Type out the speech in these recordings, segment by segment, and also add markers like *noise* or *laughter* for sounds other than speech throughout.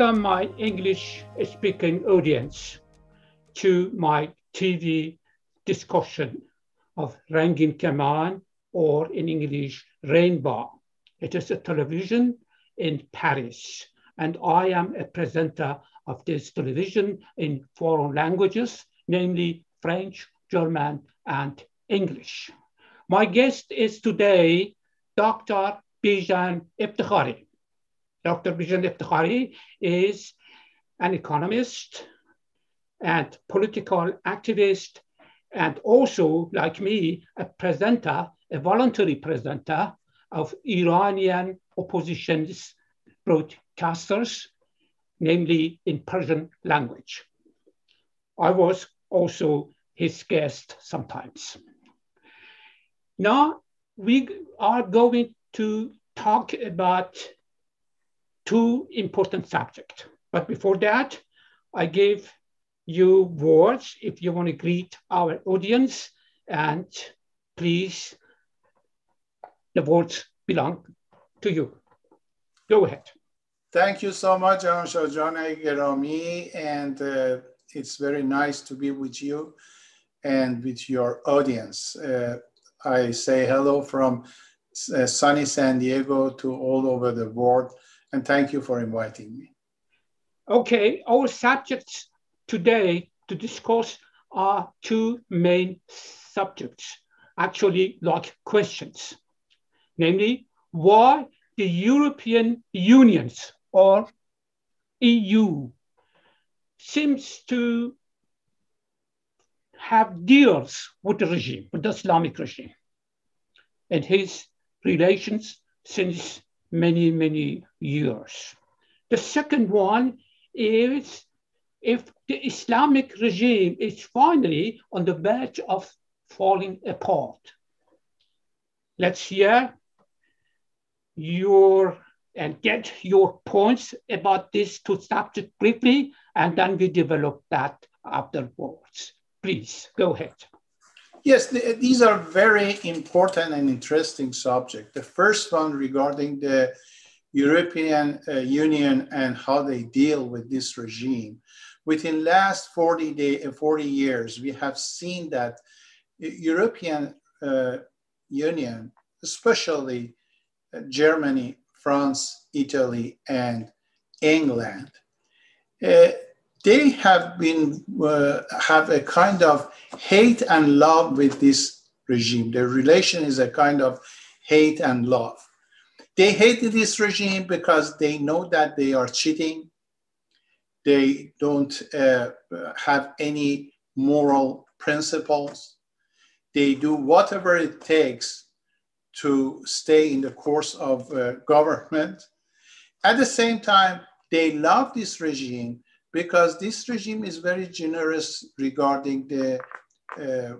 Welcome my English speaking audience to my TV discussion of Rangin Kaman or in English Rainbow. It is a television in Paris and I am a presenter of this television in foreign languages, namely French, German, and English. My guest is today Dr. Bijan Eftekhari. Dr. Bijan Eftekhari is an economist and political activist, and also, like me, a presenter, a voluntary presenter of Iranian opposition's broadcasters, namely in Persian language. I was also his guest sometimes. Now we are going to talk about two important subjects. But before that, I give you words if you want to greet our audience and please, the words belong to you. Go ahead. Thank you so much, Shahjane Gerami, and uh, it's very nice to be with you and with your audience. Uh, I say hello from uh, sunny San Diego to all over the world, and thank you for inviting me. Okay, our subjects today to discuss are two main subjects, actually like questions, namely why the European Unions or EU seems to have deals with the regime, with the Islamic regime, and his relations since many, many years. The second one is if the Islamic regime is finally on the verge of falling apart. Let's hear your and get your points about this two subjects briefly, and then we develop that afterwards. Please go ahead. Yes, the, these are very important and interesting subjects. The first one regarding the European uh, Union and how they deal with this regime. Within last 40, day, uh, 40 years, we have seen that European uh, Union, especially uh, Germany, France, Italy, and England, uh, they have been uh, have a kind of hate and love with this regime. Their relation is a kind of hate and love. They hate this regime because they know that they are cheating. They don't uh, have any moral principles. They do whatever it takes to stay in the course of uh, government. At the same time, they love this regime because this regime is very generous regarding the uh,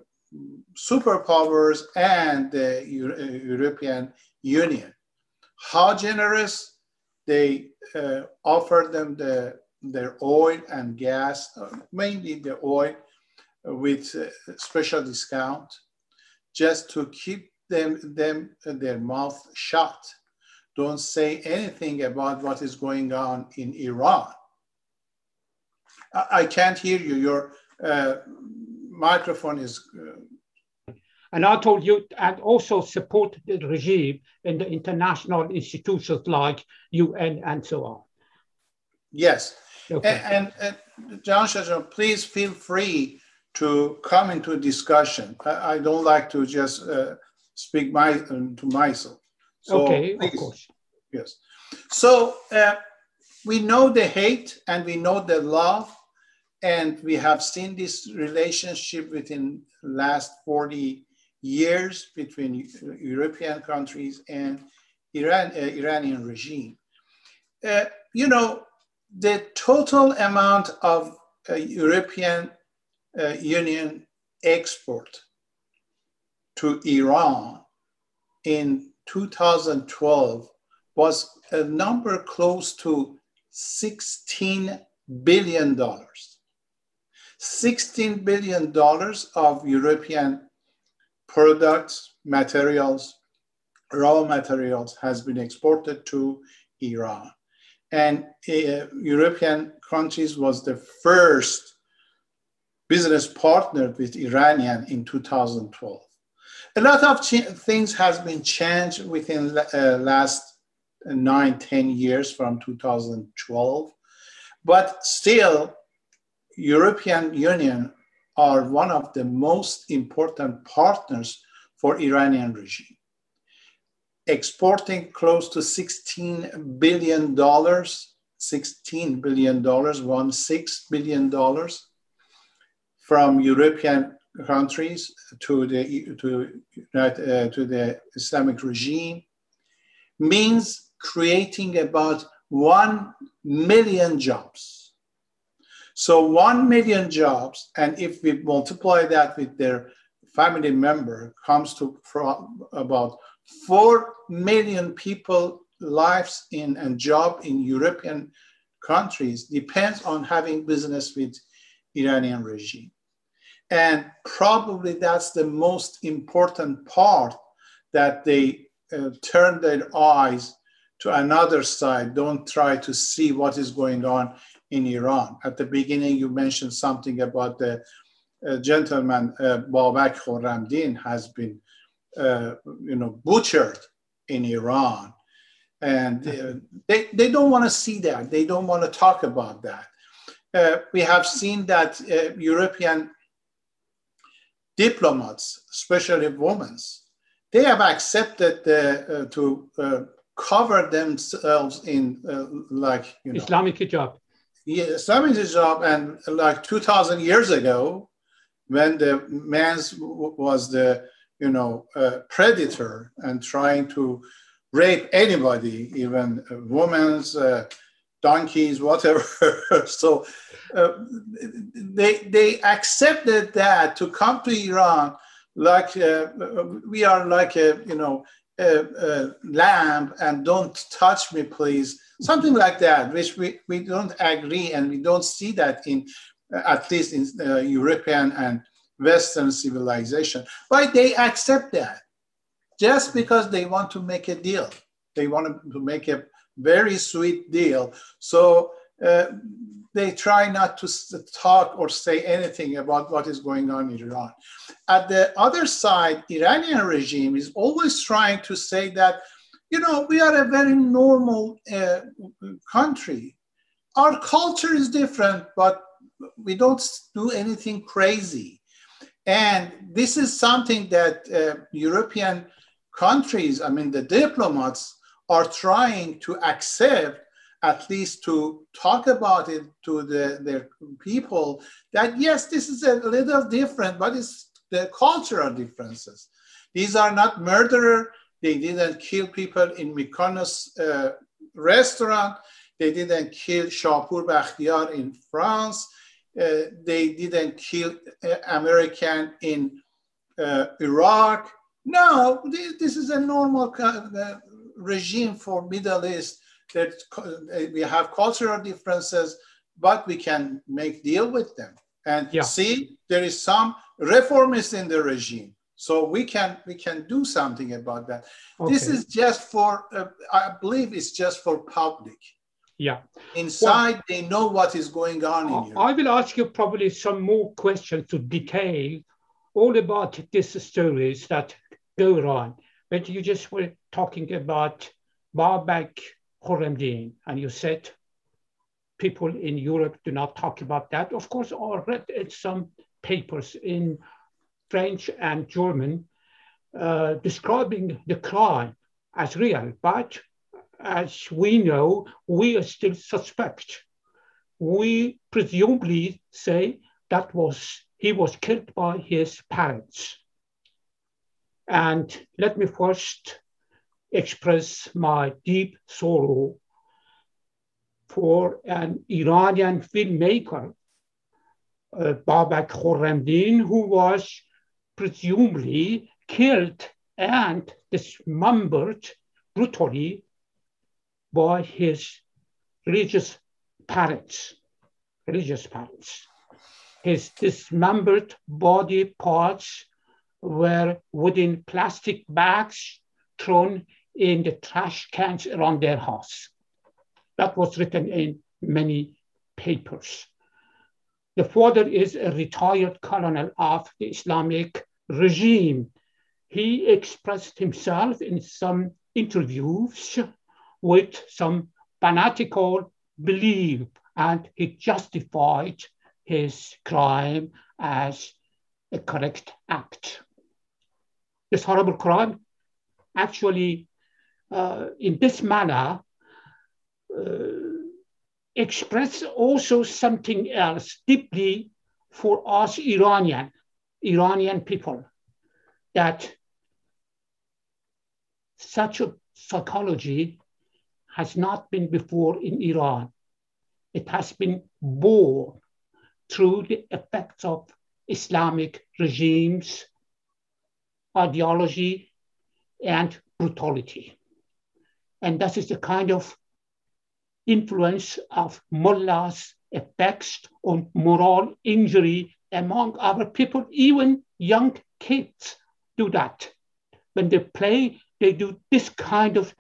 superpowers and the Euro uh, European Union. How generous? They uh, offer them the, their oil and gas, uh, mainly the oil, with special discount, just to keep them, them their mouth shut. Don't say anything about what is going on in Iran I can't hear you. Your uh, microphone is. Uh... And I told you, and also support the regime in the international institutions like UN and so on. Yes. Okay. And, and, and John Shajan, please feel free to come into discussion. I, I don't like to just uh, speak my um, to myself. So okay, please. of course. Yes. So uh, we know the hate and we know the love and we have seen this relationship within last 40 years between European countries and Iran, uh, Iranian regime. Uh, you know, the total amount of uh, European uh, Union export to Iran in 2012 was a number close to 16 billion dollars. $16 billion of European products, materials, raw materials has been exported to Iran. and uh, European countries was the first business partner with Iranian in 2012. A lot of things has been changed within uh, last nine, 10 years from 2012, but still European Union are one of the most important partners for Iranian regime exporting close to $16 billion, $16 billion, one six billion dollars from European countries to the to, uh, to the Islamic regime means creating about 1 million jobs. So 1 million jobs, and if we multiply that with their family member, comes to about 4 million people lives in and job in European countries depends on having business with Iranian regime. And probably that's the most important part that they uh, turn their eyes to another side, don't try to see what is going on in Iran. At the beginning, you mentioned something about the uh, gentleman uh, Babak Khorramdin has been, uh, you know, butchered in Iran. And uh, they, they don't want to see that. They don't want to talk about that. Uh, we have seen that uh, European diplomats, especially women, they have accepted uh, to cover themselves in like you know, Islamic hijab. Yeah, Islamic hijab, and like 2,000 years ago, when the man was the you know, a predator and trying to rape anybody, even women's, uh, donkeys, whatever. *laughs* so uh, they, they accepted that to come to Iran like uh, we are like a, you know, a, a lamb and don't touch me, please. Something like that, which we, we don't agree and we don't see that in, at least in uh, European and Western civilization. But they accept that just because they want to make a deal. They want to make a very sweet deal. So uh, they try not to talk or say anything about what is going on in Iran. At the other side, Iranian regime is always trying to say that, you know, we are a very normal uh, country. Our culture is different, but we don't do anything crazy. And this is something that uh, European countries, I mean, the diplomats are trying to accept, at least to talk about it to the, their people, that yes, this is a little different, but it's the cultural differences. These are not murderer. They didn't kill people in Mykonos uh, restaurant. They didn't kill Shapur Bakhtiar in France. Uh, they didn't kill uh, American in uh, Iraq. No, this, this, is a normal regime for Middle East that we have cultural differences, but we can make deal with them. And yeah. see, there is some reformists in the regime. So we can we can do something about that. Okay. This is just for uh, I believe it's just for public. Yeah. Inside, well, they know what is going on in here. I will ask you probably some more questions to detail all about these stories that go on. But you just were talking about Babak Khorramdin, and you said people in Europe do not talk about that. Of course, I read some papers in French and German uh, describing the crime as real, but as we know, we are still suspect. We presumably say that was he was killed by his parents. And let me first express my deep sorrow for an Iranian filmmaker, uh, Babak Khorramdin, who was presumably killed and dismembered brutally by his religious parents, religious parents. His dismembered body parts were wooden plastic bags thrown in the trash cans around their house. That was written in many papers. The father is a retired colonel of the Islamic regime. He expressed himself in some interviews with some fanatical belief and he justified his crime as a correct act. This horrible crime actually, uh, in this manner, uh, express also something else deeply for us Iranian, Iranian people, that such a psychology has not been before in Iran. It has been born through the effects of Islamic regimes, ideology, and brutality. And that is the kind of influence of mullahs effects on moral injury among our people, even young kids do that. When they play, they do this kind of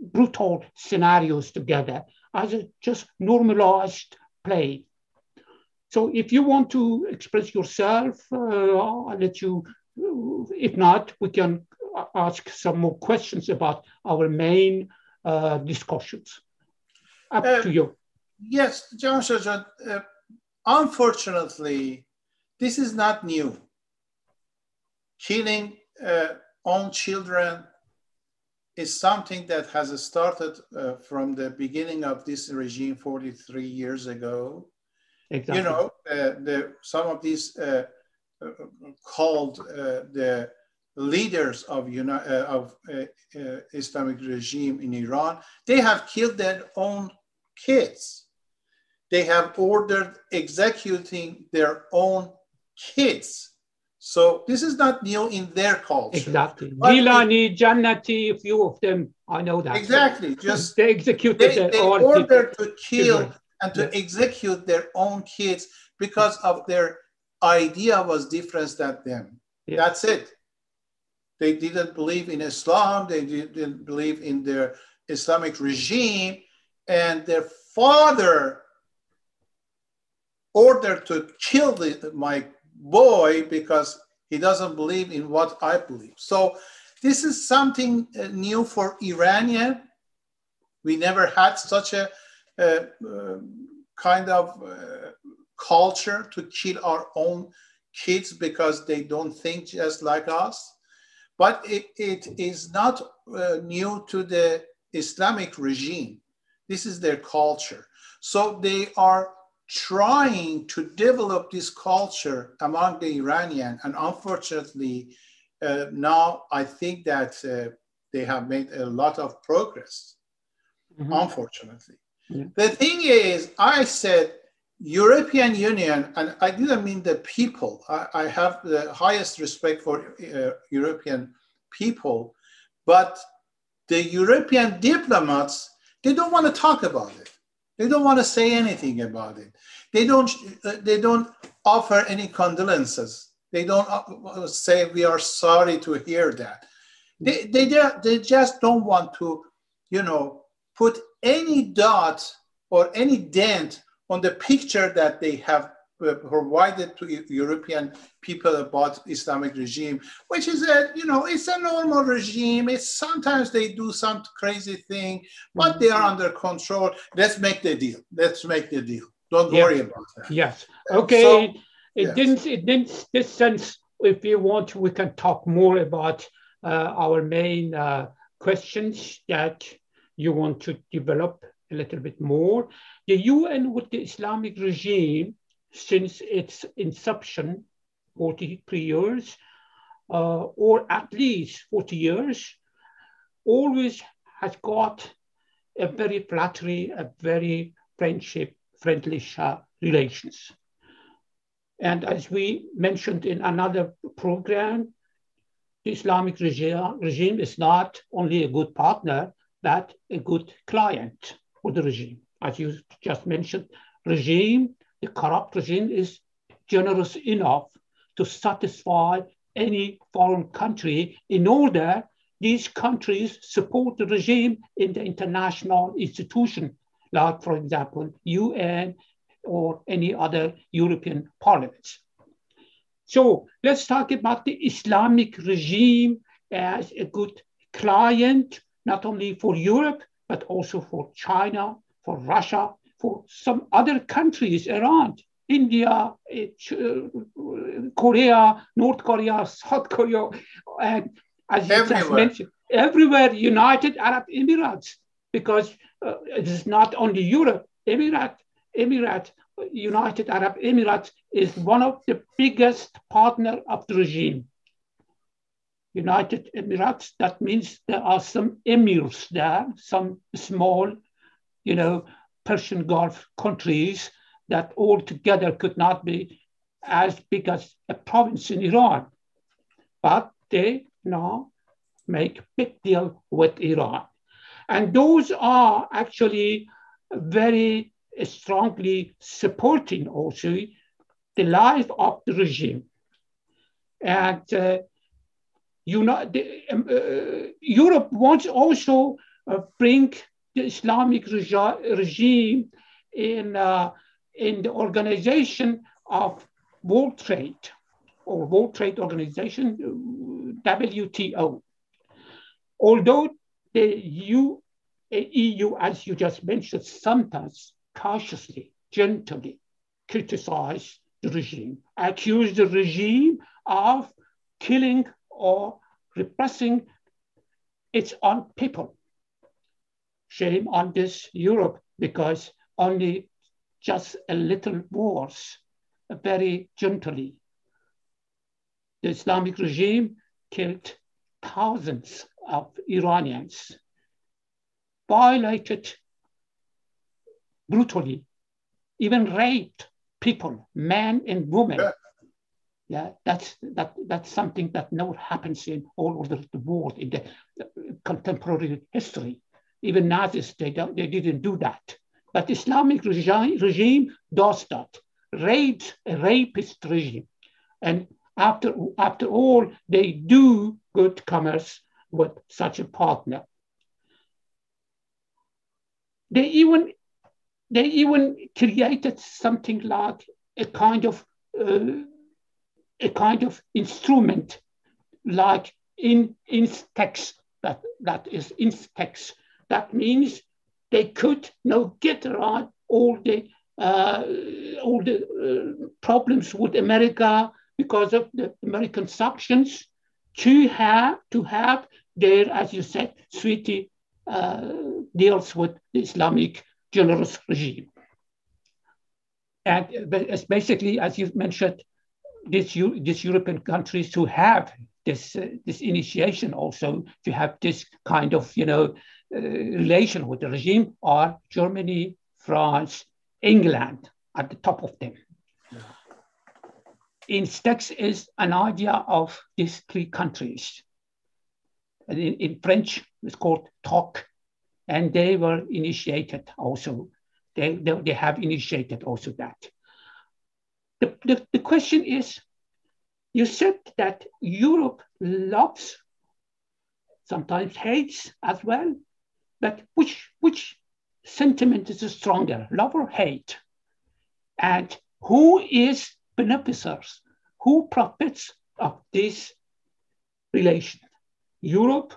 brutal scenarios together as a just normalized play. So if you want to express yourself, uh, I'll let you. If not, we can ask some more questions about our main uh, discussions. Up uh, to you. Yes, John uh, unfortunately, this is not new. Killing uh, own children is something that has started uh, from the beginning of this regime 43 years ago. Exactly. You know, uh, the, some of these uh, uh called uh, the leaders of, uh, of Islamic regime in Iran, they have killed their own kids. They have ordered executing their own kids so this is not new in their culture. Exactly. Gilani, Jannati, a few of them, I know that. Exactly. Just *laughs* they executed they, their they ordered to kill children. and to yes. execute their own kids because of their idea was different than them. Yes. That's it. They didn't believe in Islam. They didn't believe in their Islamic regime, and their father ordered to kill the, my boy because he doesn't believe in what I believe. So this is something uh, new for Iranian. We never had such a, a, a kind of uh, culture to kill our own kids because they don't think just like us. But it, it is not uh, new to the Islamic regime. This is their culture. So they are trying to develop this culture among the Iranian, and unfortunately, uh, now I think that uh, they have made a lot of progress. Mm-hmm. Unfortunately, yeah. the thing is, I said European Union, and I didn't mean the people. I, I have the highest respect for uh, European people, but the European diplomats they don't want to talk about it. They don't want to say anything about it. They don't. Uh, they don't offer any condolences. They don't uh, say we are sorry to hear that. They, they, they just don't want to, you know, put any dot or any dent on the picture that they have uh, provided to European people about Islamic regime, which is a, you know, it's a normal regime. It's sometimes they do some crazy thing, but they are under control. Let's make the deal. Let's make the deal. Don't worry about that. Yes. Okay. So, it yes. didn't. It didn't. This sense, if you want, we can talk more about uh, our main uh, questions that you want to develop a little bit more. The UN with the Islamic regime since its inception, 43 years, uh, or at least 40 years, always has got a very flattery, a very friendship, friendly uh, relations. And as we mentioned in another program, the Islamic regime, regime is not only a good partner, but a good client for the regime. As you just mentioned, regime the corrupt regime is generous enough to satisfy any foreign country in order these countries support the regime in the international institution like, for example, UN or any other European parliaments. So let's talk about the Islamic regime as a good client, not only for Europe, but also for China, for Russia, for some other countries around. India, eh, Korea, North Korea, South Korea, and as you just mentioned, everywhere, United Arab Emirates, because uh, it is not only Europe, Emirat, Emirat, United Arab Emirates is one of the biggest partner of the regime. United Emirates, that means there are some emirs there, some small, you know, Persian Gulf countries that all together could not be as big as a province in Iran. But they now make big deal with Iran. And those are actually very strongly supporting also the life of the regime. And uh, you know, the, um, uh, Europe wants also uh, bring the Islamic regi regime in, uh, in the organization of World Trade or World Trade Organization, WTO. Although the EU, EU, as you just mentioned, sometimes cautiously, gently criticize the regime, accuse the regime of killing or repressing its own people. Shame on this Europe because only just a little wars, very gently. The Islamic regime killed thousands of Iranians, violated brutally, even raped people, men and women. Yeah. yeah, that's that that's something that never happens in all over the world in the uh, contemporary history. Even Nazis, they don't, they didn't do that. But Islamic regime, regime does that. Rapes a rapist regime. And after, after all, they do good commerce with such a partner. They even they even created something like a kind of uh, a kind of instrument like in Instex that that is Instex. That means they could now get around all the uh, all the uh, problems with America because of the American sanctions to have to have their, as you said, sweetie uh, deals with the Islamic generous regime. And it's basically, as you mentioned, these, these European countries who have this, uh, this initiation also to have this kind of, you know, uh, relation with the regime are Germany, France, England at the top of them. Yeah. Instex is an idea of these three countries. In, in French, it's called TOC, and they were initiated also. They, they, they have initiated also that. The, the, the question is, you said that Europe loves, sometimes hates as well, but which, which sentiment is stronger, love or hate? And who is beneficiaries? Who profits of this relation? Europe,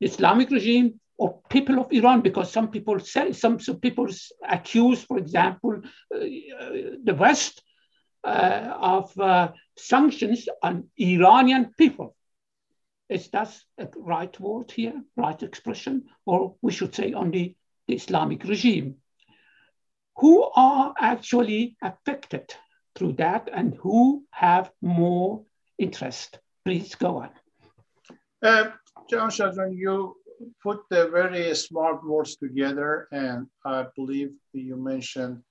Islamic regime, or people of Iran, because some people say, some, some people accuse, for example, uh, the West uh, of uh, sanctions on Iranian people. Is that a right word here, right expression? Or we should say only the Islamic regime. Who are actually affected through that and who have more interest? Please go on. Uh, John Shazwan, you put the very smart words together, and I believe you mentioned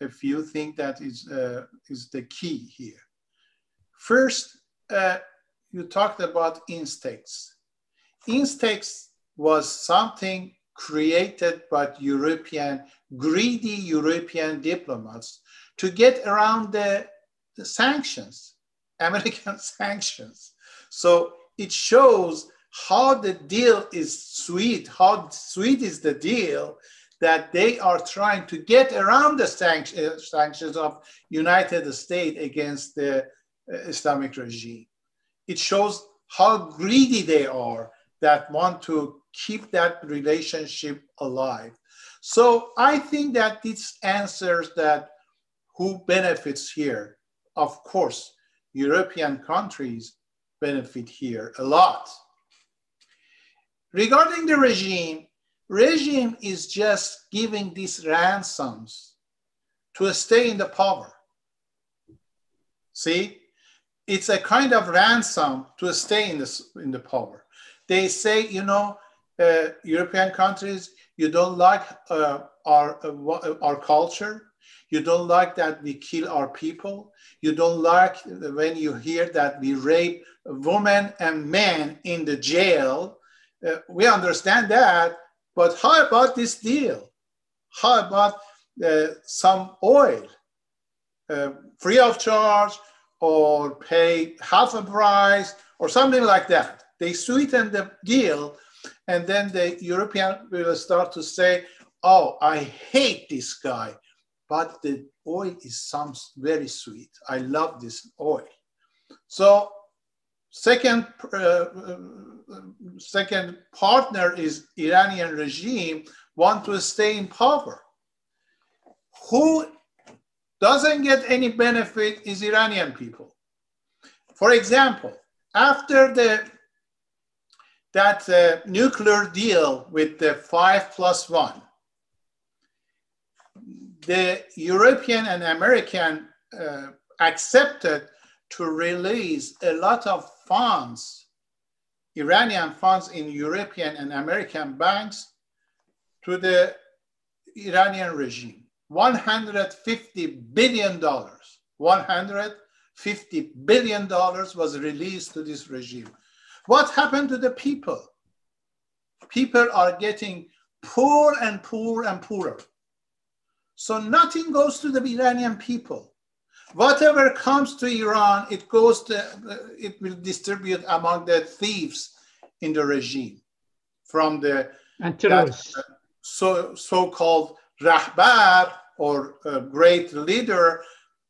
a few things that is, uh, is the key here. First, uh, you talked about Instex. Instex was something created by European, greedy European diplomats to get around the, the sanctions, *laughs* American sanctions. So it shows how the deal is sweet, how sweet is the deal that they are trying to get around the sanctions of United States against the uh, Islamic regime. It shows how greedy they are that want to keep that relationship alive. So I think that this answers that who benefits here. Of course, European countries benefit here a lot. Regarding the regime, regime is just giving these ransoms to stay in the power. See, it's a kind of ransom to stay in the, in the power. They say, you know, uh, European countries, you don't like uh, our, uh, our culture. You don't like that we kill our people. You don't like when you hear that we rape women and men in the jail. Uh, we understand that, but how about this deal? How about uh, some oil uh, free of charge or pay half a price or something like that? They sweeten the deal, and then the European will start to say, "Oh, I hate this guy, but the oil is some very sweet. I love this oil." So, second uh, second partner is Iranian regime want to stay in power. Who doesn't get any benefit is Iranian people. For example, after the that uh, nuclear deal with the five plus one, the European and American uh, accepted to release a lot of funds Iranian funds in European and American banks to the Iranian regime. $150 billion, $150 billion was released to this regime. What happened to the people? People are getting poor and poor and poorer. So nothing goes to the Iranian people. Whatever comes to Iran, it goes to, it will distribute among the thieves in the regime from the uh, so, so-called rahbar or great leader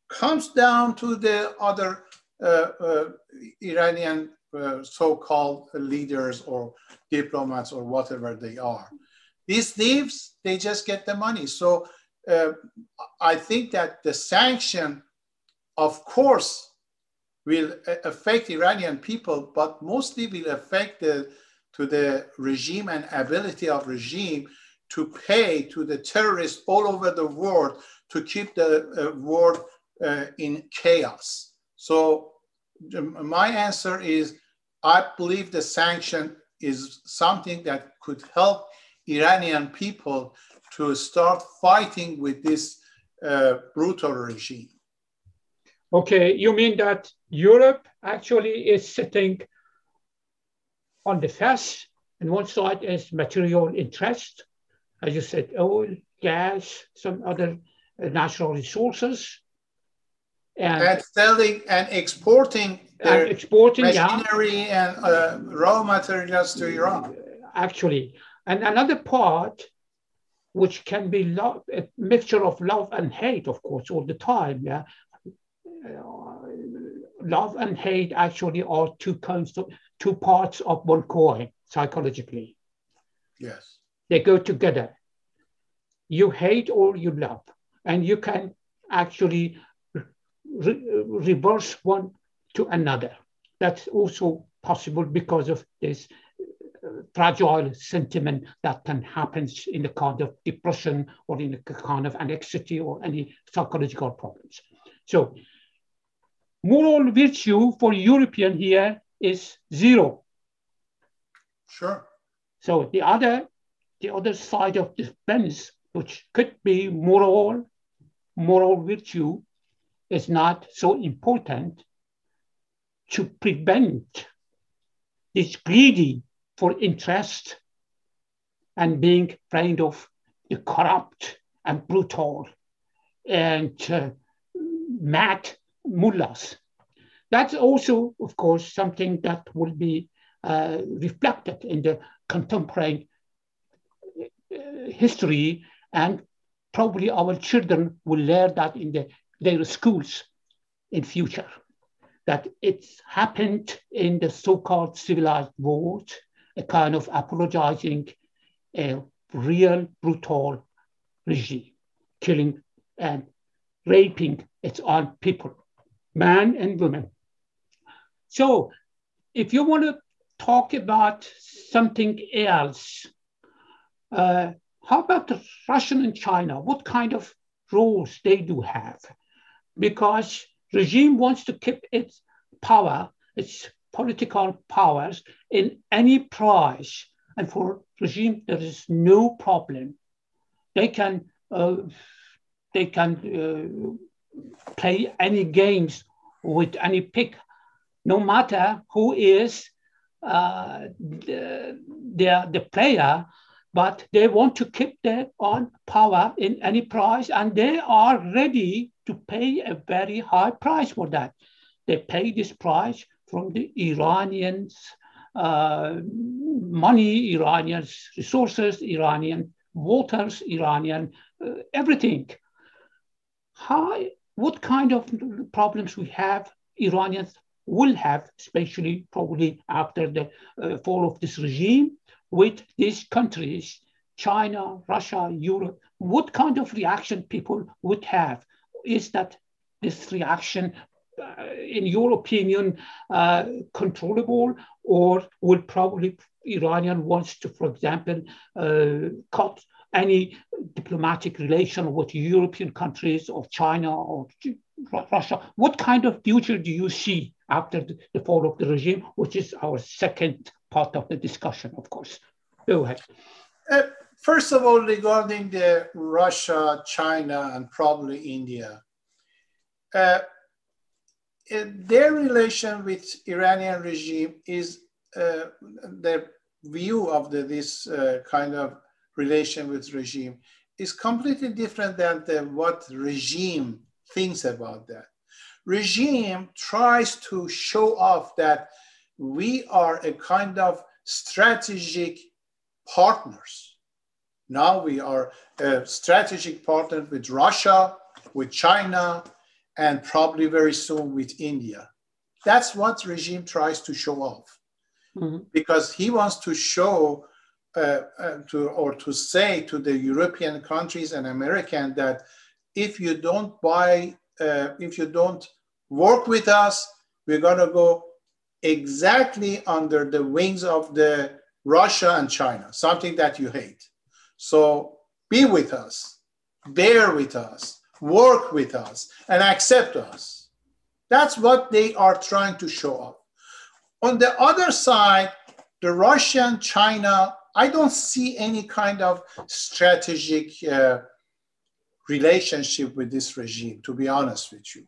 comes down to the other uh, uh, Iranian uh, so-called leaders or diplomats or whatever they are. These thieves, they just get the money. So uh, I think that the sanction of course, will affect Iranian people, but mostly will affect the, to the regime and ability of regime to pay to the terrorists all over the world to keep the uh, world uh, in chaos. So um, my answer is, I believe the sanction is something that could help Iranian people to start fighting with this uh, brutal regime. Okay, you mean that Europe actually is sitting on the fence, and one side is material interest, as you said, oil, gas, some other uh, natural resources. And, and selling and exporting and exporting machinery yeah. and uh, raw materials to Iran. Actually, and another part, which can be love, a mixture of love and hate, of course, all the time. Yeah, uh, love and hate actually are two kinds of, two parts of one coin psychologically. Yes. They go together. You hate or you love, and you can actually re- reverse one to another. That's also possible because of this fragile sentiment that can happen in a kind of depression or in a kind of anxiety or any psychological problems. So moral virtue for European here is zero. Sure. So the other, the other side of the fence, which could be moral, moral virtue, is not so important to prevent this greedy for interest and being friend of corrupt and brutal and uh, mad mullahs. That's also, of course, something that will be uh, reflected in the contemporary uh, history And probably our children will learn that in the, their schools in future, that it's happened in the so-called civilized world, a kind of apologizing a real brutal regime, killing and raping its own people, men and women. So if you want to talk about something else, uh, how about the Russian and China? What kind of roles they do have? Because regime wants to keep its power, its political powers in any price. And for regime, there is no problem. They can uh, they can uh, play any games with any pick, no matter who is uh, the, the, the player, but they want to keep their own power in any price, and they are ready to pay a very high price for that. They pay this price from the Iranians' uh, money, Iranians' resources, Iranian waters, Iranian uh, everything. How, what kind of problems we have, Iranians will have, especially probably after the uh, fall of this regime, with these countries, China, Russia, Europe, what kind of reaction people would have? Is that this reaction, in your opinion, uh, controllable, or will probably Iranian wants to, for example, uh, cut any diplomatic relation with European countries or China or Russia? What kind of future do you see after the, the fall of the regime, which is our second part of the discussion, of course? Go ahead. Uh, first of all, regarding the Russia, China, and probably India, uh, their relation with Iranian regime is uh, their view of the, this uh, kind of relation with regime is completely different than the, what regime thinks about that. Regime tries to show off that we are a kind of strategic partners. Now we are a strategic partner with Russia, with China, and probably very soon with India. That's what regime tries to show off. Mm-hmm. Because he wants to show uh, uh, to or to say to the European countries and American that if you don't buy, uh, if you don't work with us, we're going to go exactly under the wings of the Russia and China, something that you hate. So be with us, bear with us, work with us, and accept us. That's what they are trying to show up. On the other side, the Russian China I don't see any kind of strategic uh, relationship with this regime, to be honest with you.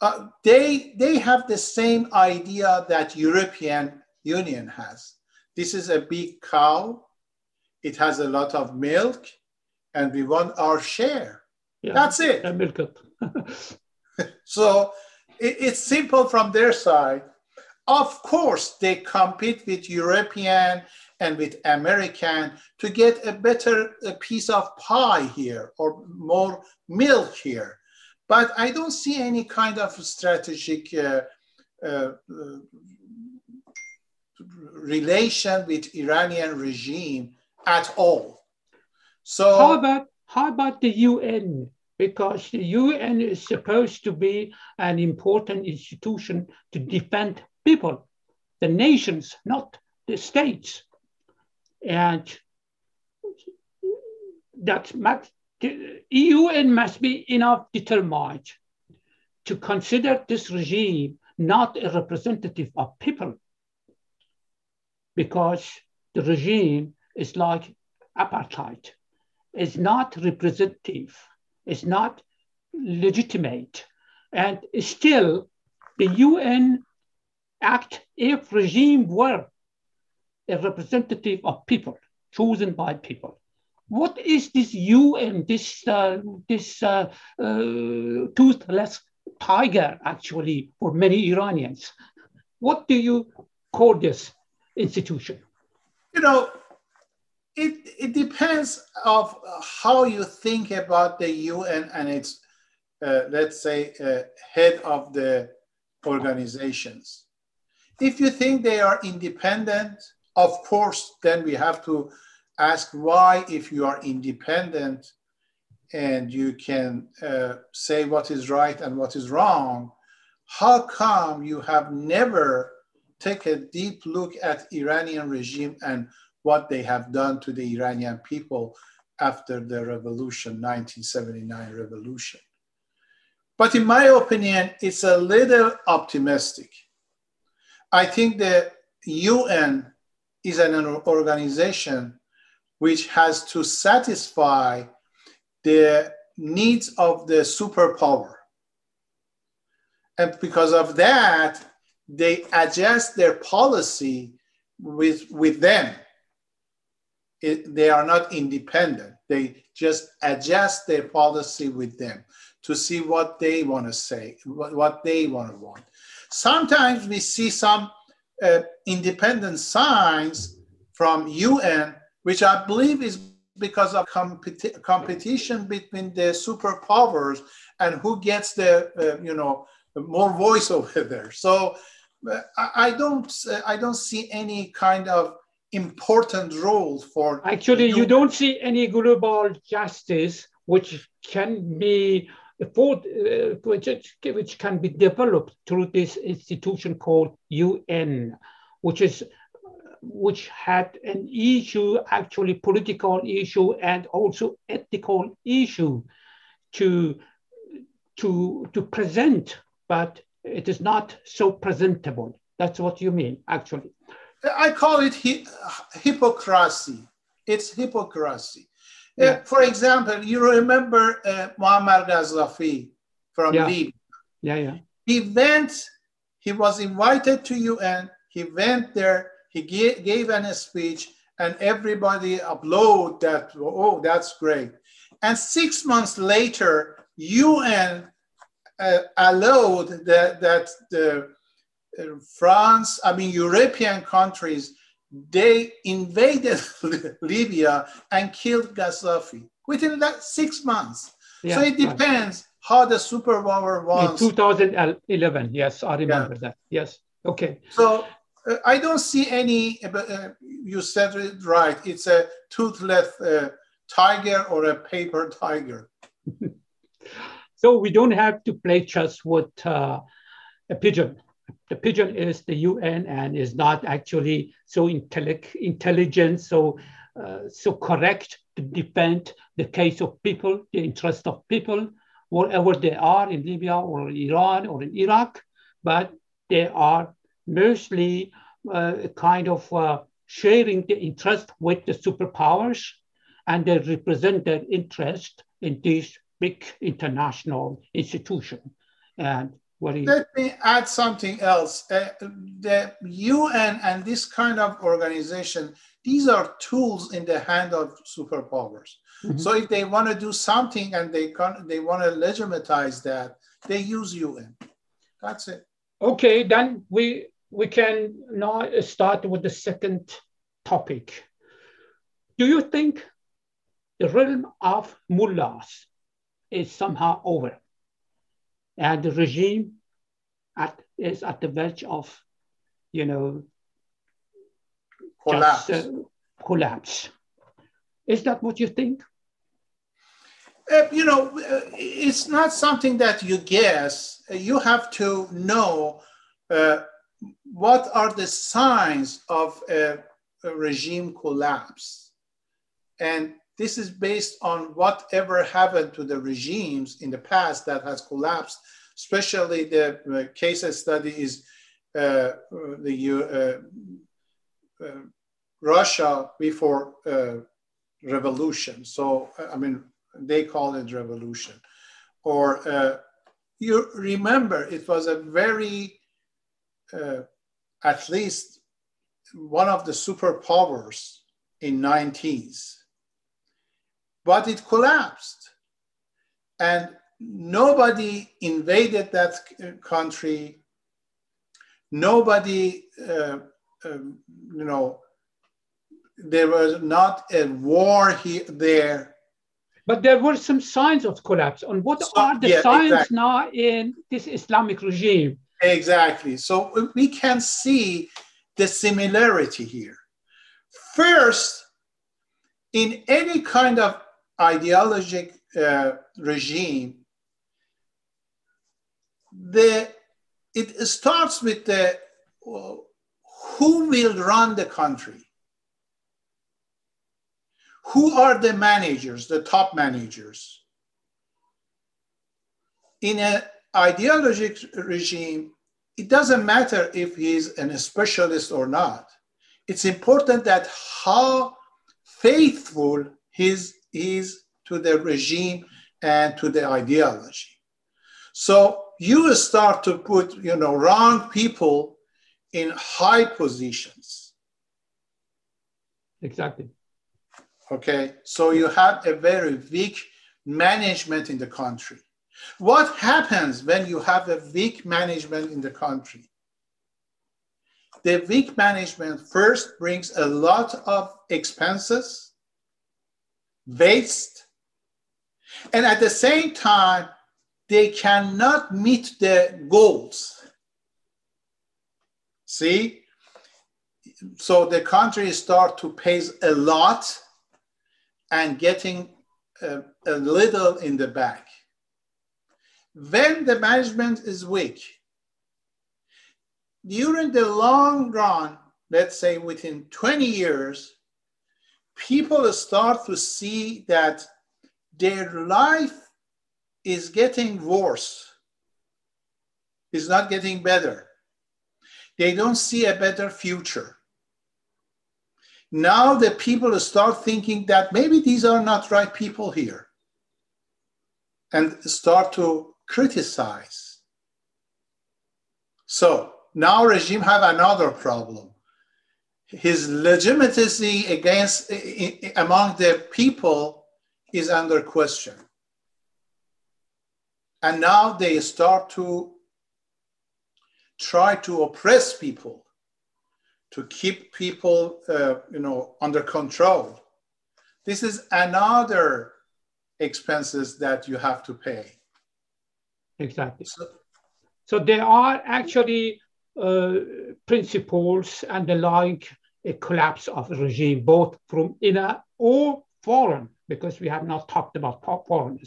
Uh, they, they have the same idea that European Union has. This is a big cow. It has a lot of milk and we want our share. Yeah, That's it. milk *laughs* so it, it's simple from their side. Of course, they compete with European and with American to get a better a piece of pie here or more milk here. But I don't see any kind of strategic uh, uh, relation with Iranian regime at all. So how about how about the UN? Because the UN is supposed to be an important institution to defend people, the nations, not the states and that the UN must be enough determined to consider this regime not a representative of people because the regime is like apartheid. It's not representative, is not legitimate. And still, the UN Act, if regime were a representative of people, chosen by people. What is this UN, this, uh, this uh, uh, toothless tiger actually for many Iranians? What do you call this institution? You know, it, it depends of how you think about the UN and its, uh, let's say, uh, head of the organizations. If you think they are independent, of course, then we have to ask why, if you are independent and you can uh, say what is right and what is wrong, how come you have never take a deep look at Iranian regime and what they have done to the Iranian people after the revolution, 1979 revolution. But in my opinion, it's a little optimistic. I think the UN is an organization which has to satisfy the needs of the superpower. And because of that, they adjust their policy with, with them. It, they are not independent. They just adjust their policy with them to see what they want to say, what, what they want to want. Sometimes we see some uh, independent signs from UN, which I believe is because of competi- competition between the superpowers and who gets the, uh, you know, more voice *laughs* over there. So I don't I don't see any kind of important role for actually you don't see any global justice which can be for, uh, which, which can be developed through this institution called UN, which is which had an issue, actually political issue and also ethical issue to to to present, but it is not so presentable. That's what you mean, actually. I call it hi- hypocrisy. It's hypocrisy. Uh, yeah. Uh, for example, you remember uh, Muammar Gaddafi from yeah. Libya. Yeah, yeah. He went, he was invited to UN. He went there, he gave, gave an speech, and everybody applauded that, oh, that's great. And six months later, UN uh, allowed that, that the France, I mean, European countries, they invaded *laughs* Libya and killed Gaddafi within that six months. Yeah, so it depends how the superpower wants. In 2011, yes, I remember yeah. that. Yes, okay. So uh, I don't see any, uh, you said it right, it's a toothless uh, tiger or a paper tiger. *laughs* So we don't have to play chess with uh, a pigeon. The pigeon is the UN and is not actually so intelli- intelligent, so uh, so correct to defend the case of people, the interest of people, wherever they are in Libya or Iran or in Iraq, but they are mostly uh, kind of uh, sharing the interest with the superpowers, and they represent their interest in these big international institution. And what you... Let me add something else. Uh, the UN and this kind of organization, these are tools in the hand of superpowers. Mm-hmm. So if they want to do something and they can, they want to legitimize that, they use UN. That's it. Okay, then we we can now start with the second topic. Do you think the realm of mullahs is somehow over. And the regime at, is at the verge of, you know, collapse. Just, uh, collapse. Is that what you think? Uh, you know, uh, it's not something that you guess. You have to know uh, what are the signs of a, a regime collapse. And this is based on whatever happened to the regimes in the past that has collapsed, especially the uh, case study is uh, the uh, uh, Russia before uh, revolution. So, I mean, they call it revolution. Or you remember it was a very, at least one of the superpowers in 90s but it collapsed. And nobody invaded that country. Nobody, uh, uh, you know, there was not a war here there. But there were some signs of collapse. And what So- are the yeah, signs exactly. now in this Islamic regime? Exactly. So we can see the similarity here. First, in any kind of ideologic uh, regime, the it starts with the uh, who will run the country. Who are the managers the top managers? In an ideologic regime it doesn't matter if he's an, specialist or not. It's important that how faithful he's, is to the regime and to the ideology so you start to put, you know, wrong people in high positions. Exactly. Okay, so you have a very weak management in the country. What happens when you have a weak management in the country? The weak management first brings a lot of expenses, waste, and at the same time, they cannot meet the goals. See? So the country start to pay a lot and getting a, a little in the back. When the management is weak, during the long run, let's say within 20 years, people start to see that their life is getting worse, is not getting better. They don't see a better future. Now the people start thinking that maybe these are not right people here and start to criticize. So now regime have another problem. His legitimacy against among the people is under question. And now they start to try to oppress people to keep people uh, you know under control. This is another expenses that you have to pay. Exactly. so, So there are actually uh, principles underlying a collapse of regime, both from inner or foreign, because we have not talked about po- foreign,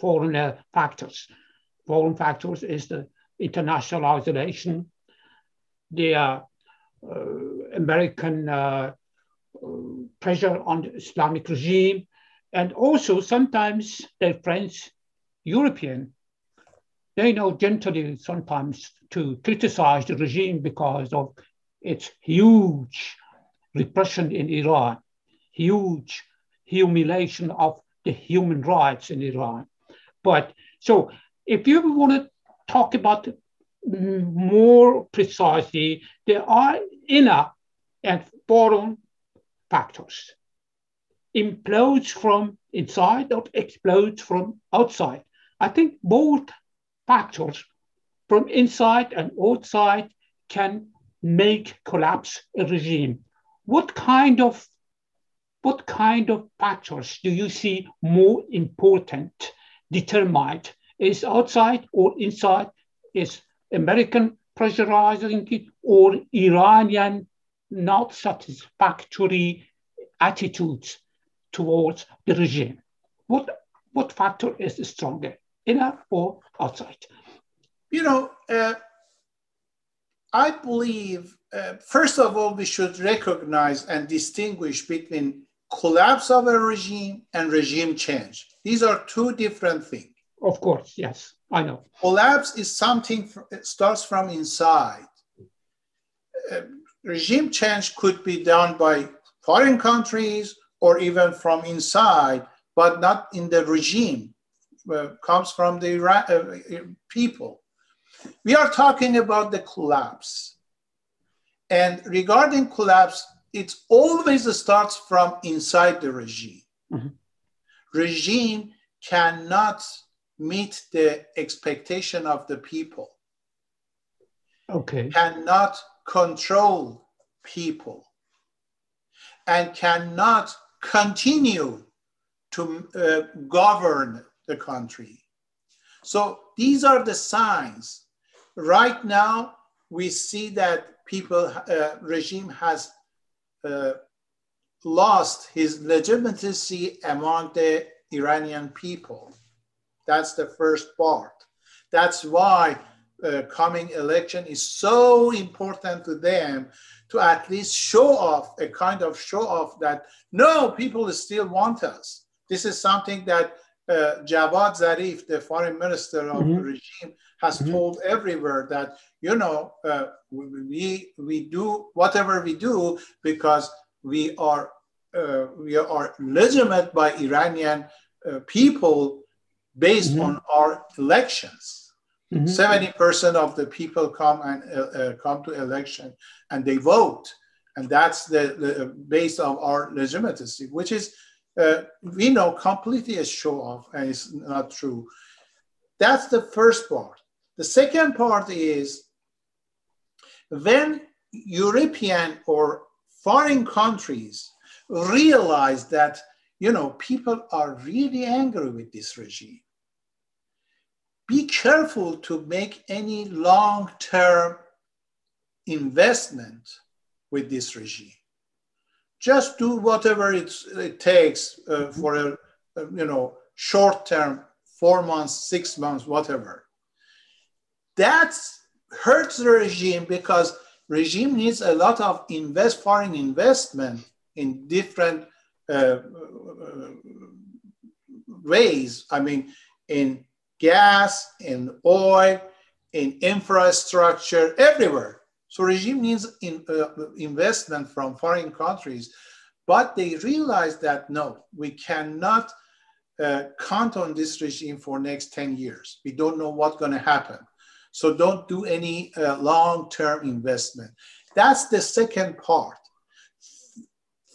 foreign uh, factors. Foreign factors is the international isolation, the uh, uh, American uh, uh, pressure on the Islamic regime, and also sometimes their friends, European, they know gently sometimes to criticize the regime because of its huge repression in Iran, huge humiliation of the human rights in Iran. But so if you want to talk about more precisely, there are inner and foreign factors. Implodes from inside or explodes from outside. I think both factors from inside and outside can make collapse a regime. What kind of what kind of factors do you see more important, determined? Is outside or inside? Is American pressurizing it or Iranian not satisfactory attitudes towards the regime? What what factor is stronger, inner or outside? you know uh, i believe uh, first of all we should recognize and distinguish between collapse of a regime and regime change these are two different things Of course, yes, I know. collapse is something it starts from inside. Uh, regime change could be done by foreign countries or even from inside, but not in the regime. Uh, comes from the uh, people. We are talking about the collapse. And regarding collapse, it always starts from inside the regime. Mhm. Regime cannot meet the expectation of the people, Okay. cannot control people. and cannot continue to uh, govern the country. So these are the signs. Right now, we see that people, uh, regime has uh, lost his legitimacy among the Iranian people. That's the first part. That's why uh, coming election is so important to them to at least show off a kind of show off that no, people still want us. This is something that uh, Javad Zarif, the foreign minister of mm-hmm. the regime, has mm-hmm. told everywhere that you know uh, we we do whatever we do because we are uh, we are legitimate by Iranian uh, people based mm-hmm. on our elections. Mm-hmm. 70% of the people come and uh, uh, come to election and they vote. And that's the, the base of our legitimacy, which is, uh, we know, completely a show off and it's not true. That's the first part. The second part is when European or foreign countries realize that, you know, people are really angry with this regime be careful to make any long-term investment with this regime. Just do whatever it takes uh, for a, a, you know short term, four months, six months, whatever. That hurts the regime because regime needs a lot of invest foreign investment in different uh, uh ways. I mean, in gas, in oil, in infrastructure, everywhere. So regime needs in, uh, investment from foreign countries, but they realize that no, we cannot uh, count on this regime for next 10 years. We don't know what's going to happen. So don't do any uh, long-term investment. That's the second part.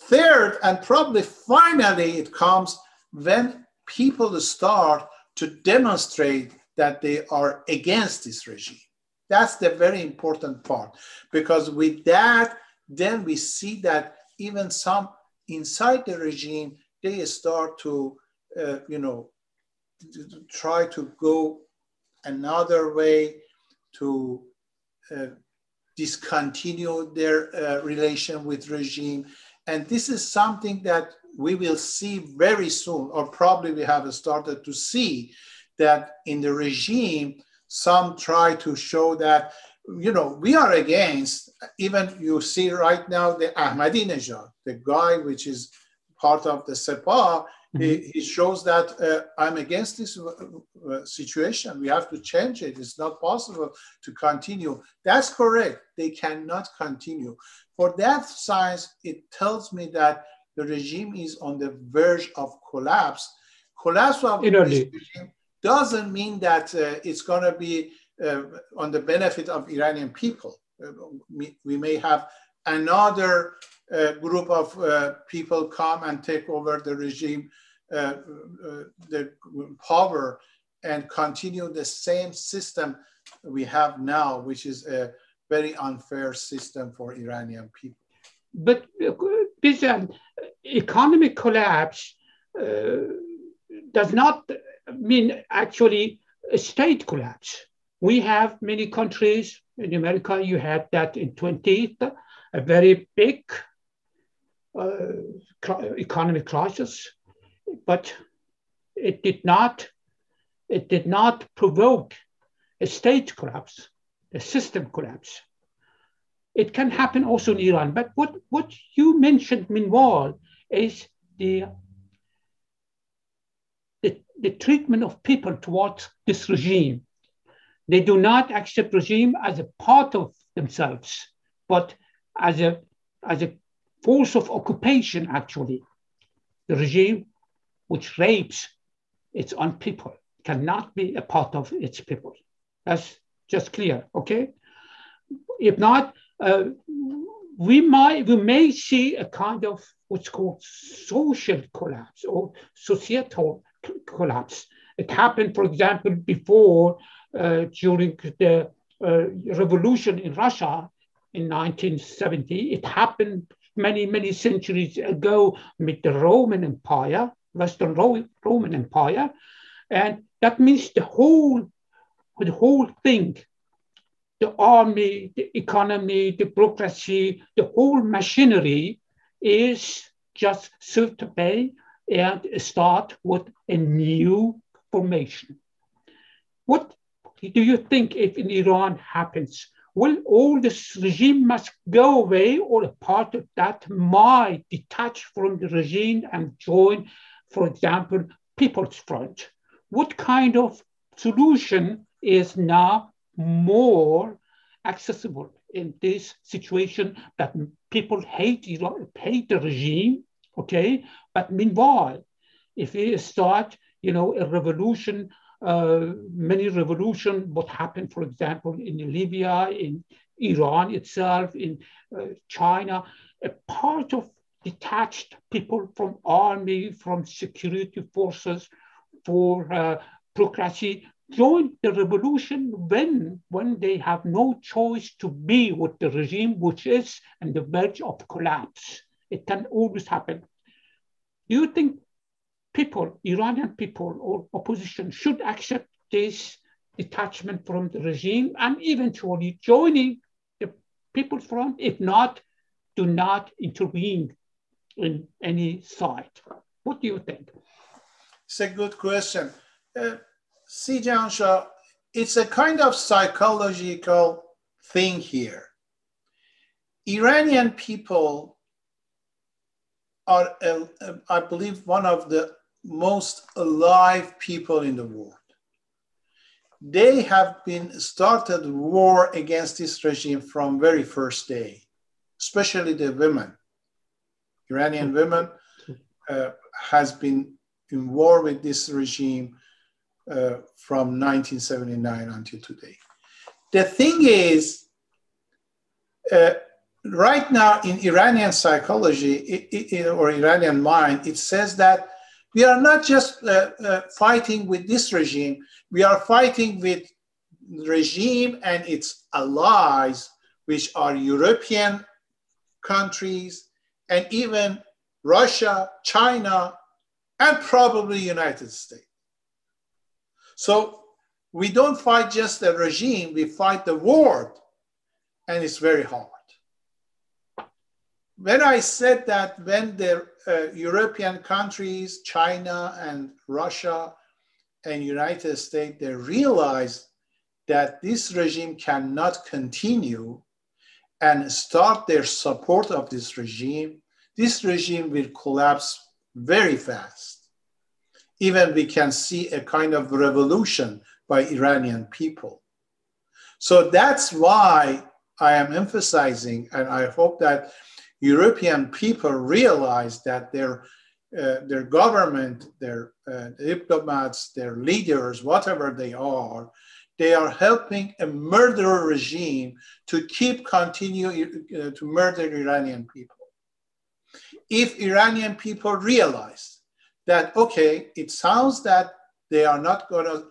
Third, and probably finally, it comes when people start to demonstrate that they are against this regime. That's the very important part because with that, then we see that even some inside the regime, they start to, uh, you know, try to go another way to uh, discontinue their uh, relation with regime. And this is something that we will see very soon, or probably we have started to see that in the regime, some try to show that, you know, we are against, even you see right now the Ahmadinejad, the guy which is part of the Sepah, mm-hmm. he, he, shows that uh, I'm against this uh, uh, situation. We have to change it. It's not possible to continue. That's correct. They cannot continue. For that science, it tells me that the regime is on the verge of collapse. Collapse of this regime doesn't mean that uh, it's going to be uh, on the benefit of Iranian people. Uh, we, may have another uh, group of uh, people come and take over the regime, uh, the power, and continue the same system we have now, which is a very unfair system for Iranian people. But um, economic collapse does not mean actually state collapse. We have many countries in America, you had that in 20th, a very big uh, economic crisis, but it did not, it did not provoke a state collapse, a system collapse. It can happen also in Iran. But what, what you mentioned, meanwhile, is the, the, treatment of people towards this regime. They do not accept regime as a part of themselves, but as a, as a force of occupation, actually. The regime which rapes its own people cannot be a part of its people. That's just clear, okay? If not, uh, we might we may see a kind of what's called social collapse or societal collapse. It happened, for example, before uh, during the uh, revolution in Russia in 1970. It happened many, many centuries ago with the Roman Empire, Western Roman Empire. And that means the whole, the whole thing, the army, the economy, the bureaucracy, the whole machinery is just served to pay and start with a new formation. What do you think if in Iran happens? Will all this regime must go away or a part of that might detach from the regime and join, for example, People's Front? What kind of solution is now more accessible in this situation that people hate Iran, hate the regime, okay? But meanwhile, if we start, you know, a revolution, uh, many revolution, what happened, for example, in Libya, in Iran itself, in uh, China, a part of detached people from army, from security forces, for uh, bureaucracy join the revolution when, when they have no choice to be with the regime, which is on the verge of collapse. It can always happen. Do you think people, Iranian people or opposition should accept this detachment from the regime and eventually joining the People's Front? If not, do not intervene in any side. What do you think? It's a good question. Uh, it's a kind of psychological thing here. Iranian people are, uh, I believe, one of the most alive people in the world. They have been started war against this regime from very first day, especially the women. Iranian women uh, has been in war with this regime uh, from 1979 until today. The thing is, uh, right now in Iranian psychology it, it, or Iranian mind, it says that we are not just uh, uh, fighting with this regime, we are fighting with regime and its allies, which are European countries and even Russia, China, and probably United States. So we don't fight just the regime, we fight the world, and it's very hard. When I said that when the uh, European countries, China and Russia and United States, they realized that this regime cannot continue and start their support of this regime, this regime will collapse very fast even we can see a kind of revolution by Iranian people. So that's why I am emphasizing, and I hope that European people realize that their uh, their government, their uh, diplomats, their leaders, whatever they are, they are helping a murderer regime to keep continue uh, to murder Iranian people. If Iranian people realize that, okay, it sounds that they are not going to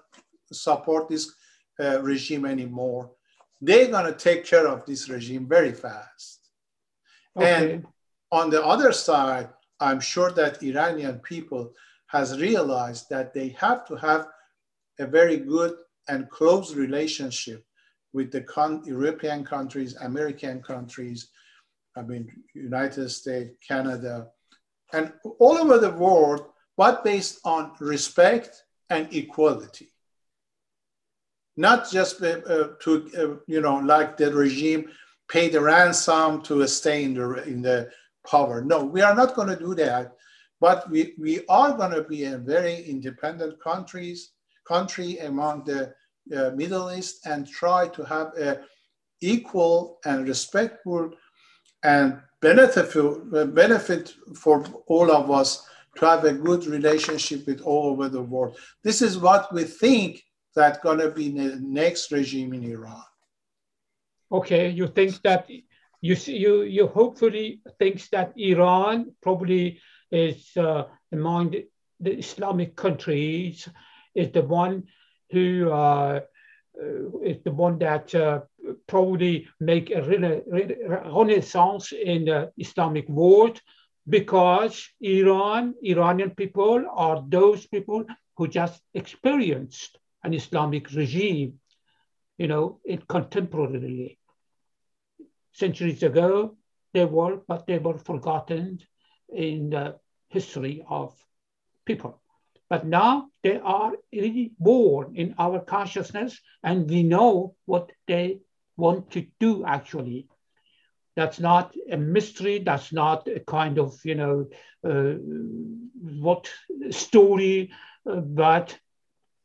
support this uh, regime anymore. They're going to take care of this regime very fast. Okay. And on the other side, I'm sure that Iranian people has realized that they have to have a very good and close relationship with the con- European countries, American countries, I mean, United States, Canada, and all over the world but based on respect and equality. Not just uh, uh, to, uh, you know, like the regime pay the ransom to stay in the, in the power. No, we are not going to do that. But we, we are going to be a very independent countries, country among the uh, Middle East and try to have a equal and respectful and benefit, benefit for all of us to have a good relationship with all over the world. This is what we think that going to be the next regime in Iran. Okay, you think that you you you hopefully thinks that Iran probably is uh, among the, the, Islamic countries is the one who uh, uh is the one that uh, probably make a rena renaissance in the Islamic world because Iran, Iranian people are those people who just experienced an Islamic regime, you know, it contemporarily. Centuries ago, they were, but they were forgotten in the history of people. But now they are reborn in our consciousness and we know what they want to do actually. That's not a mystery. That's not a kind of, you know, uh, what story, uh, but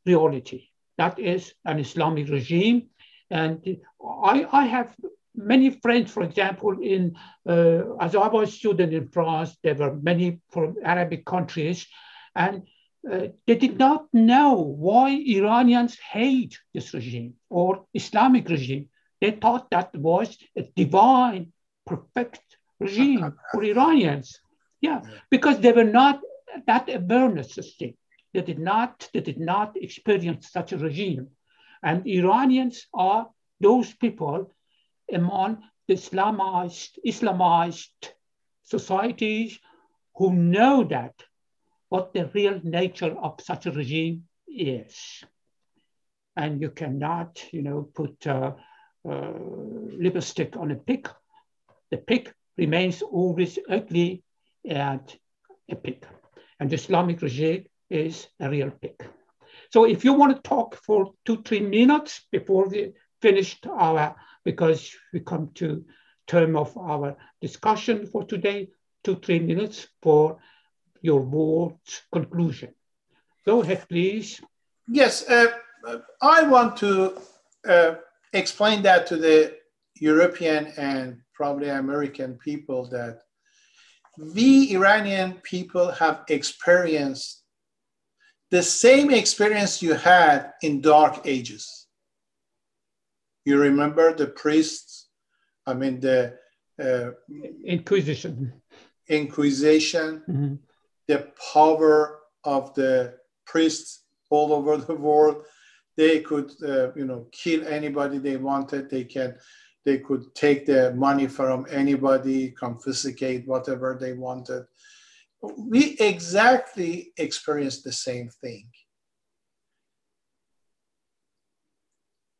reality. That is an Islamic regime. And I, I have many friends, for example, in uh, as I was a student in France, there were many from Arabic countries, and uh, they did not know why Iranians hate this regime or Islamic regime. They thought that was a divine, perfect regime for Iranians. Yeah, because they were not that awareness system. They did not, they did not experience such a regime. And Iranians are those people among the Islamized, Islamized societies who know that what the real nature of such a regime is. And you cannot, you know, put uh, uh, lipstick on a pig. The pig remains always ugly and a pig. And the Islamic regime is a real pig. So if you want to talk for two, three minutes before we finished our, because we come to term of our discussion for today, two, three minutes for your board's conclusion. Go ahead, please. Yes, uh, I want to uh, explain that to the European and probably American people that we Iranian people have experienced the same experience you had in dark ages. You remember the priests, I mean the uh, Inquisition. Inquisition, mm-hmm the power of the priests all over the world. They could, uh, you know, kill anybody they wanted. They can, they could take the money from anybody, confiscate whatever they wanted. We exactly experience the same thing.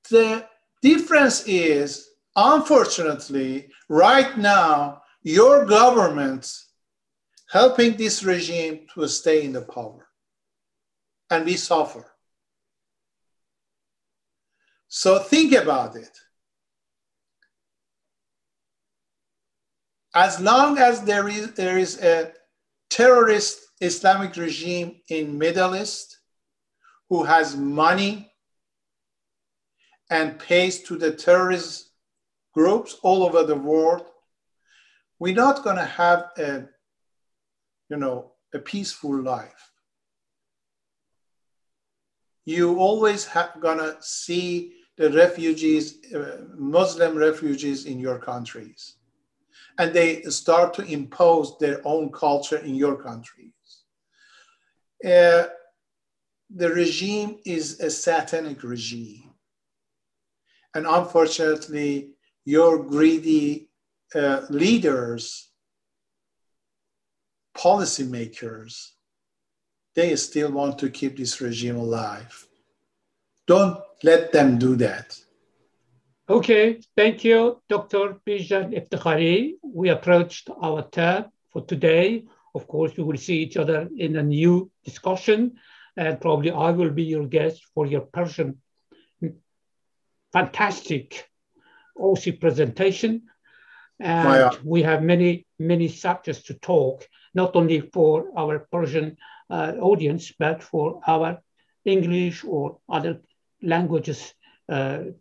The difference is, unfortunately, right now, your governments helping this regime to stay in the power. And we suffer. So think about it. As long as there is, there is a terrorist Islamic regime in Middle East who has money and pays to the terrorist groups all over the world, we're not going to have a you know, a peaceful life. You always have gonna see the refugees, uh, Muslim refugees in your countries. And they start to impose their own culture in your countries. Uh, the regime is a satanic regime. And unfortunately, your greedy uh, leaders policymakers, they still want to keep this regime alive. Don't let them do that. Okay, thank you, Dr. Bijan Eftekhari. We approached our term for today. Of course, we will see each other in a new discussion, and probably I will be your guest for your Persian fantastic OSCE presentation. And we have many, many subjects to talk not only for our Persian uh, audience, but for our English or other languages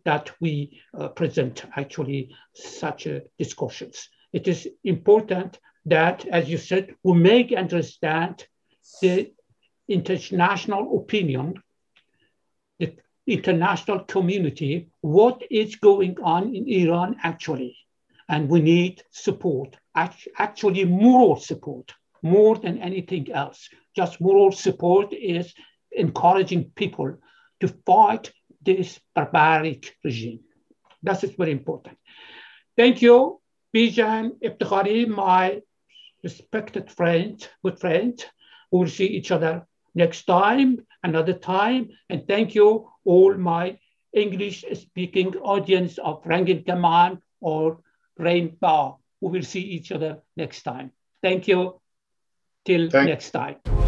that we uh, present actually such uh, discussions. It is important that, as you said, we make understand the international opinion, the international community, what is going on in Iran actually. And we need support, actually moral support more than anything else. Just moral support is encouraging people to fight this barbaric regime. That is very important. Thank you, Bijan Eftekhari, my respected friend, good friend. We will see each other next time, another time. And thank you, all my English speaking audience of Rangin Kaman or Rainbow. We will see each other next time. Thank you. Till Thank next time.